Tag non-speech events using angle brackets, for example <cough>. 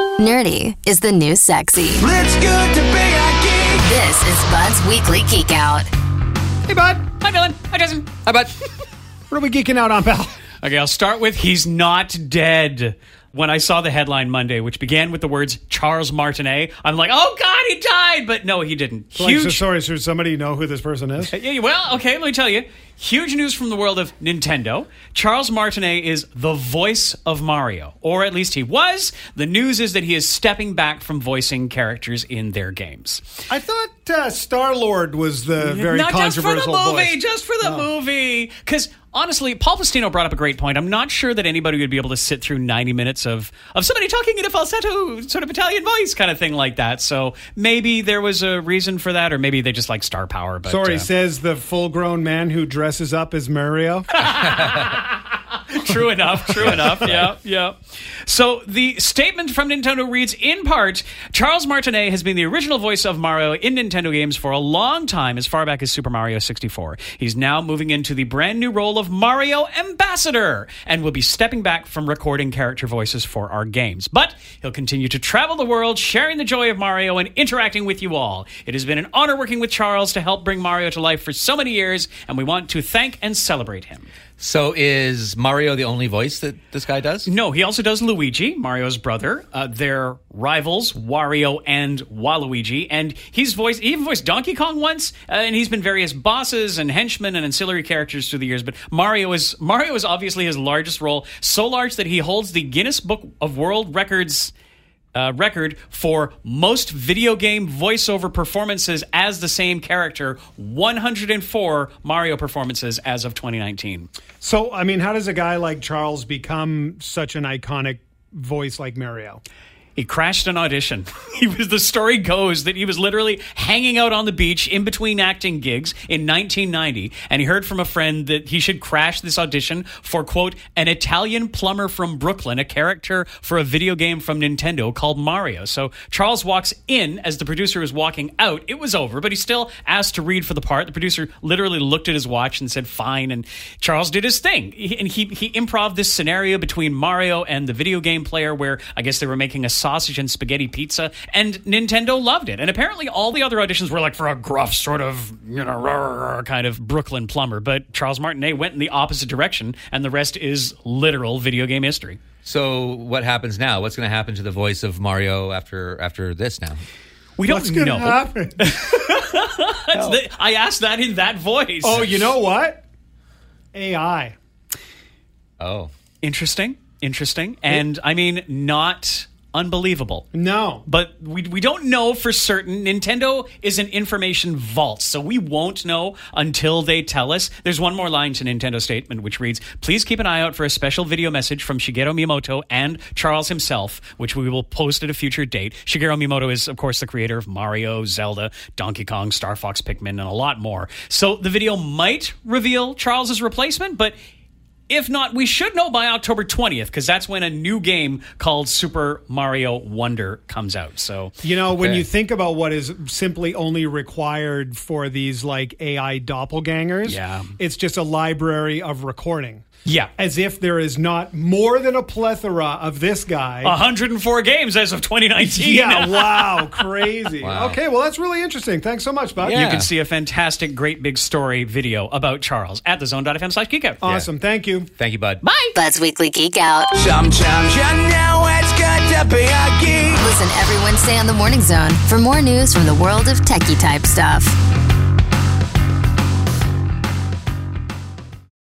Nerdy is the new sexy. Let's go to be a geek. This is Bud's Weekly Geek Out. Hey, bud. Hi, Dylan. Hi, Jason. How about What are we geeking out on, pal? Okay, I'll start with He's Not Dead. When I saw the headline Monday, which began with the words Charles Martinet, I'm like, oh God, he died. But no, he didn't. Like, so sorry, should somebody know who this person is? <laughs> Yeah, well, okay, let me tell you. Huge news from the world of Nintendo. Charles Martinet is the voice of Mario, or at least he was. The news is that he is stepping back from voicing characters in their games. I thought uh, Star Lord was the very Not just for the controversial movie, voice. just for the movie. Because honestly, Paul Pastino brought up a great point. I'm not sure that anybody would be able to sit through 90 minutes of of somebody talking in a falsetto sort of Italian voice, kind of thing like that. So maybe there was a reason for that, or maybe they just like star power. But Sorry, uh, says the full-grown man who dresses up as Mario. <laughs> true enough. True enough. <laughs> Yeah, yeah. So the statement from Nintendo reads in part Charles Martinet has been the original voice of Mario in Nintendo games for a long time, as far back as Super Mario 64. He's now moving into the brand new role of Mario Ambassador and will be stepping back from recording character voices for our games. But he'll continue to travel the world, sharing the joy of Mario and interacting with you all. It has been an honor working with Charles to help bring Mario to life for so many years, and we want to thank and celebrate him. so? Is Mario the only voice that this guy does? No, he also does Luigi, Mario's brother. Uh, they're rivals, Wario and Waluigi, and he's voiced he even voiced Donkey Kong once, uh, and he's been various bosses and henchmen and ancillary characters through the years. But Mario is Mario is obviously his largest role, so large that he holds the Guinness Book of World Records. Uh, record for most video game voiceover performances as the same character 104 mario performances as of 2019 so, I mean, how does a guy like Charles become such an iconic voice like Mario? He crashed an audition. <laughs> He was the story goes that he was literally hanging out on the beach in between acting gigs in 1990 and he heard from a friend that he should crash this audition for quote an Italian plumber from Brooklyn, a character for a video game from Nintendo called Mario. So Charles walks in as the producer is walking out. It was over, but he still asked to read for the part. The producer literally looked at his watch and said fine and Charles did his thing. He, and he he improv this scenario between Mario and the video game player where I guess they were making a sausage and spaghetti pizza, and Nintendo loved it. And apparently, all the other auditions were like for a gruff, sort of, you know, rah, rah, rah, kind of Brooklyn plumber. But Charles Martinet went in the opposite direction, and the rest is literal video game history. So what happens now? What's going to happen to the voice of Mario after after this now? We don't What's know. happen? <laughs> The- I asked that in that voice. oh, you know what? AI. Oh, interesting, interesting, and I mean, not unbelievable. No. but we, we don't know for certain. Nintendo is an information vault, so we won't know until they tell us. There's one more line to Nintendo statement which reads, "Please keep an eye out for a special video message from Shigeru Miyamoto and Charles himself, which we will post at a future date." Shigeru Miyamoto is, of course, the creator of Mario, Zelda, Donkey Kong, Star Fox, Pikmin, and a lot more. So the video might reveal Charles's replacement, but if not, we should know by October 20th because that's when a new game called Super Mario Wonder comes out. So, You know, when you think about what is simply only required for these like AI doppelgangers, Yeah. it's just a library of recording. Yeah. As if there is not more than a plethora of this guy. 104 games as of 2019. yeah, <laughs> wow, crazy. Wow. Okay, well, that's really interesting. Thanks so much, Bob. Yeah. You can see a fantastic, great big story video about Charles at thezone.fm slash geekout. Awesome. Thank you. thank you, bud. Bye. Bud's Weekly Geek Out. Sometimes you know it's good to be a geek. Listen every Wednesday on the Morning Zone for more news from the world of techie type stuff.